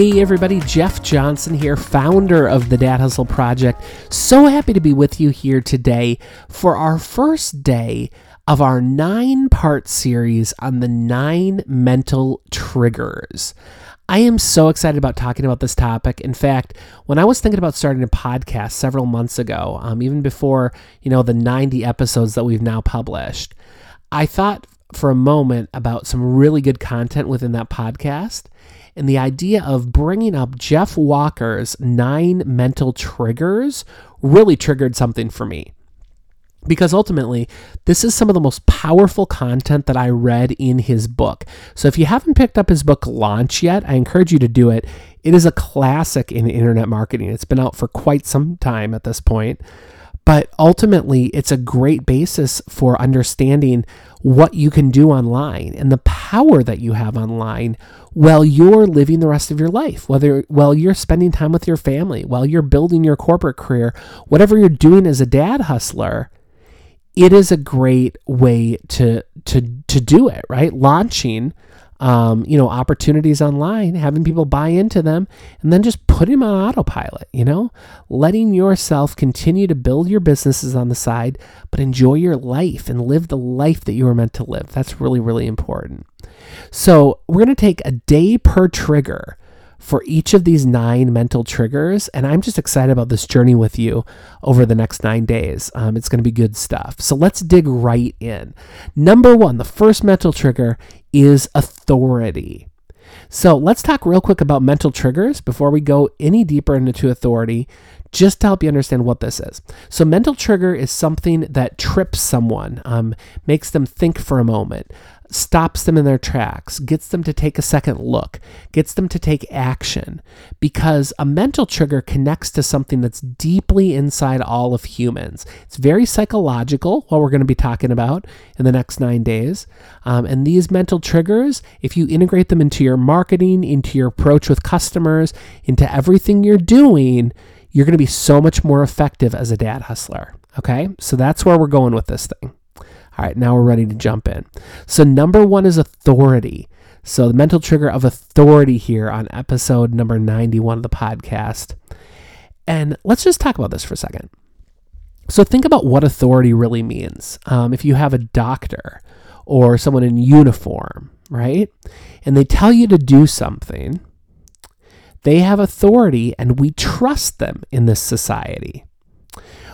Hey everybody, Jeff Johnson here, founder of the Dad Hustle Project. So happy to be with you here today for our first day of our nine part series on the nine mental triggers. I am so excited about talking about this topic. In fact, when I was thinking about starting a podcast several months ago, um, even before you know the 90 episodes that we've now published, I thought for a moment about some really good content within that podcast and the idea of bringing up Jeff Walker's nine mental triggers really triggered something for me. Because ultimately, this is some of the most powerful content that I read in his book. So if you haven't picked up his book Launch yet, I encourage you to do it. It is a classic in internet marketing. It's been out for quite some time at this point. But ultimately, it's a great basis for understanding what you can do online and the power that you have online while you're living the rest of your life, whether while you're spending time with your family, while you're building your corporate career, whatever you're doing as a dad hustler, it is a great way to to to do it, right? Launching um, you know, opportunities online, having people buy into them, and then just put them on autopilot, you know, letting yourself continue to build your businesses on the side, but enjoy your life and live the life that you were meant to live. That's really, really important. So, we're going to take a day per trigger for each of these nine mental triggers. And I'm just excited about this journey with you over the next nine days. Um, it's going to be good stuff. So let's dig right in. Number one, the first mental trigger is authority. So let's talk real quick about mental triggers before we go any deeper into authority, just to help you understand what this is. So, mental trigger is something that trips someone, um, makes them think for a moment stops them in their tracks, gets them to take a second look, gets them to take action because a mental trigger connects to something that's deeply inside all of humans. It's very psychological, what we're going to be talking about in the next nine days. Um, and these mental triggers, if you integrate them into your marketing, into your approach with customers, into everything you're doing, you're going to be so much more effective as a dad hustler. Okay, so that's where we're going with this thing. All right, now we're ready to jump in. So, number one is authority. So, the mental trigger of authority here on episode number 91 of the podcast. And let's just talk about this for a second. So, think about what authority really means. Um, if you have a doctor or someone in uniform, right? And they tell you to do something, they have authority and we trust them in this society.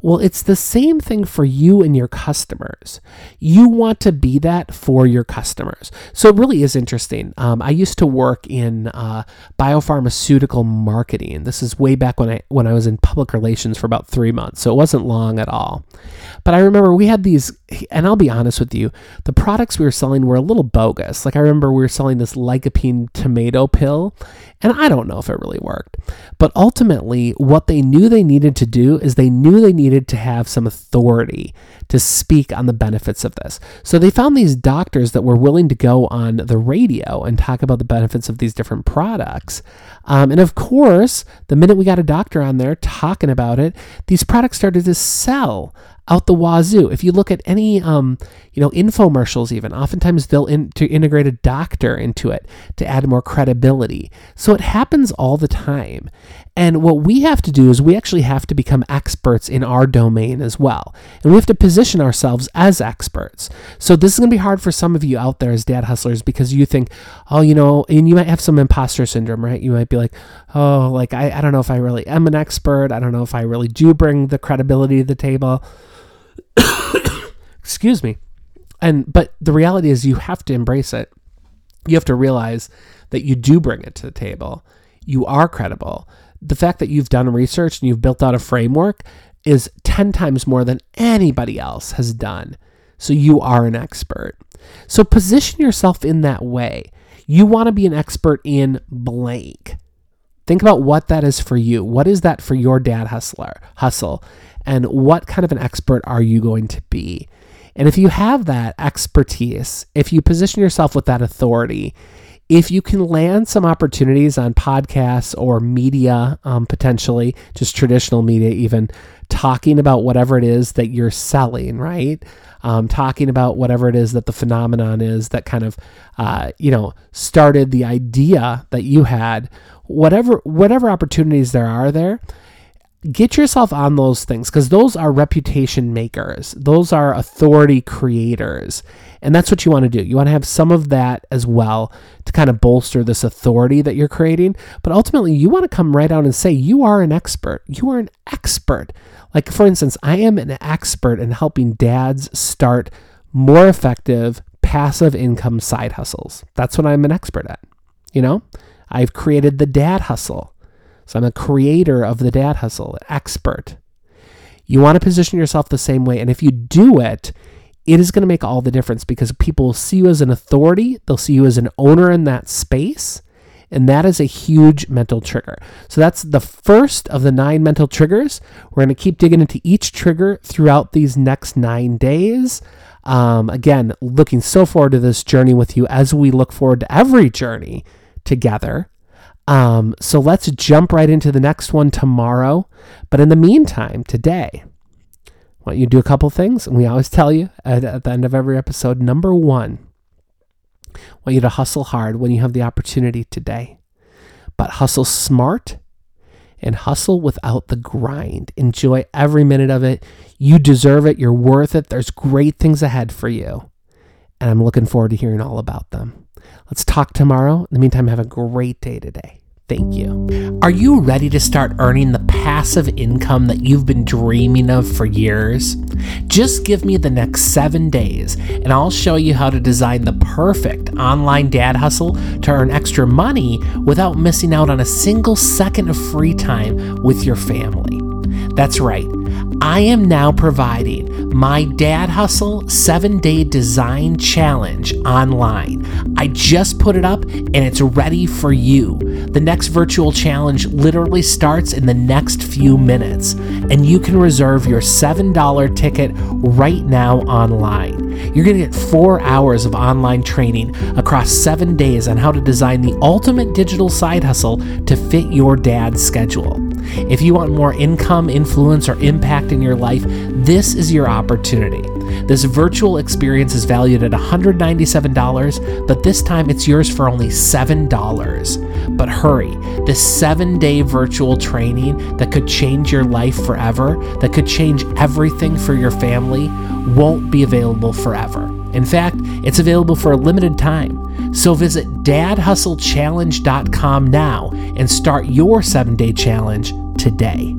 Well, it's the same thing for you and your customers. You want to be that for your customers. So it really is interesting. Um, I used to work in uh, biopharmaceutical marketing. This is way back when I when I was in public relations for about three months. So it wasn't long at all. But I remember we had these, and I'll be honest with you, the products we were selling were a little bogus. Like I remember we were selling this lycopene tomato pill, and I don't know if it really worked. But ultimately, what they knew they needed to do is they knew they needed to have some authority to speak on the benefits of this. So they found these doctors that were willing to go on the radio and talk about the benefits of these different products. Um, and of course, the minute we got a doctor on there talking about it, these products started to sell out the wazoo. If you look at any, um, you know, infomercials, even oftentimes they'll in, to integrate a doctor into it to add more credibility. So it happens all the time. And what we have to do is we actually have to become experts in our domain as well. And we have to position ourselves as experts. So this is going to be hard for some of you out there as dad hustlers because you think, oh, you know, and you might have some imposter syndrome, right? You might be like, oh, like, I, I don't know if I really am an expert. I don't know if I really do bring the credibility to the table. Excuse me. And, but the reality is you have to embrace it. You have to realize that you do bring it to the table. You are credible the fact that you've done research and you've built out a framework is 10 times more than anybody else has done. So you are an expert. So position yourself in that way. You want to be an expert in blank. Think about what that is for you. What is that for your dad hustler hustle? And what kind of an expert are you going to be? And if you have that expertise, if you position yourself with that authority, if you can land some opportunities on podcasts or media, um, potentially just traditional media, even talking about whatever it is that you're selling, right? Um, talking about whatever it is that the phenomenon is that kind of, uh, you know, started the idea that you had. Whatever whatever opportunities there are there, get yourself on those things because those are reputation makers. Those are authority creators. And that's what you want to do. You want to have some of that as well to kind of bolster this authority that you're creating. But ultimately, you want to come right out and say, you are an expert. You are an expert. Like, for instance, I am an expert in helping dads start more effective passive income side hustles. That's what I'm an expert at. You know, I've created the dad hustle. So I'm a creator of the dad hustle, expert. You want to position yourself the same way. And if you do it, it is going to make all the difference because people will see you as an authority, they'll see you as an owner in that space, and that is a huge mental trigger. So that's the first of the nine mental triggers. We're going to keep digging into each trigger throughout these next nine days. Um, again, looking so forward to this journey with you as we look forward to every journey together. Um, so let's jump right into the next one tomorrow. But in the meantime, today, want you to do a couple things, and we always tell you at, at the end of every episode. Number one, want you to hustle hard when you have the opportunity today, but hustle smart and hustle without the grind. Enjoy every minute of it. You deserve it. You're worth it. There's great things ahead for you. And I'm looking forward to hearing all about them. Let's talk tomorrow. In the meantime, have a great day today. Thank you. Are you ready to start earning the passive income that you've been dreaming of for years? Just give me the next seven days and I'll show you how to design the perfect online dad hustle to earn extra money without missing out on a single second of free time with your family. That's right. I am now providing my Dad Hustle 7 Day Design Challenge online. I just put it up and it's ready for you. The next virtual challenge literally starts in the next few minutes, and you can reserve your $7 ticket right now online. You're going to get four hours of online training across seven days on how to design the ultimate digital side hustle to fit your dad's schedule. If you want more income, influence, or impact in your life, this is your opportunity. This virtual experience is valued at $197, but this time it's yours for only $7. But hurry, this seven day virtual training that could change your life forever, that could change everything for your family, won't be available forever. In fact, it's available for a limited time. So visit dadhustlechallenge.com now and start your seven day challenge today.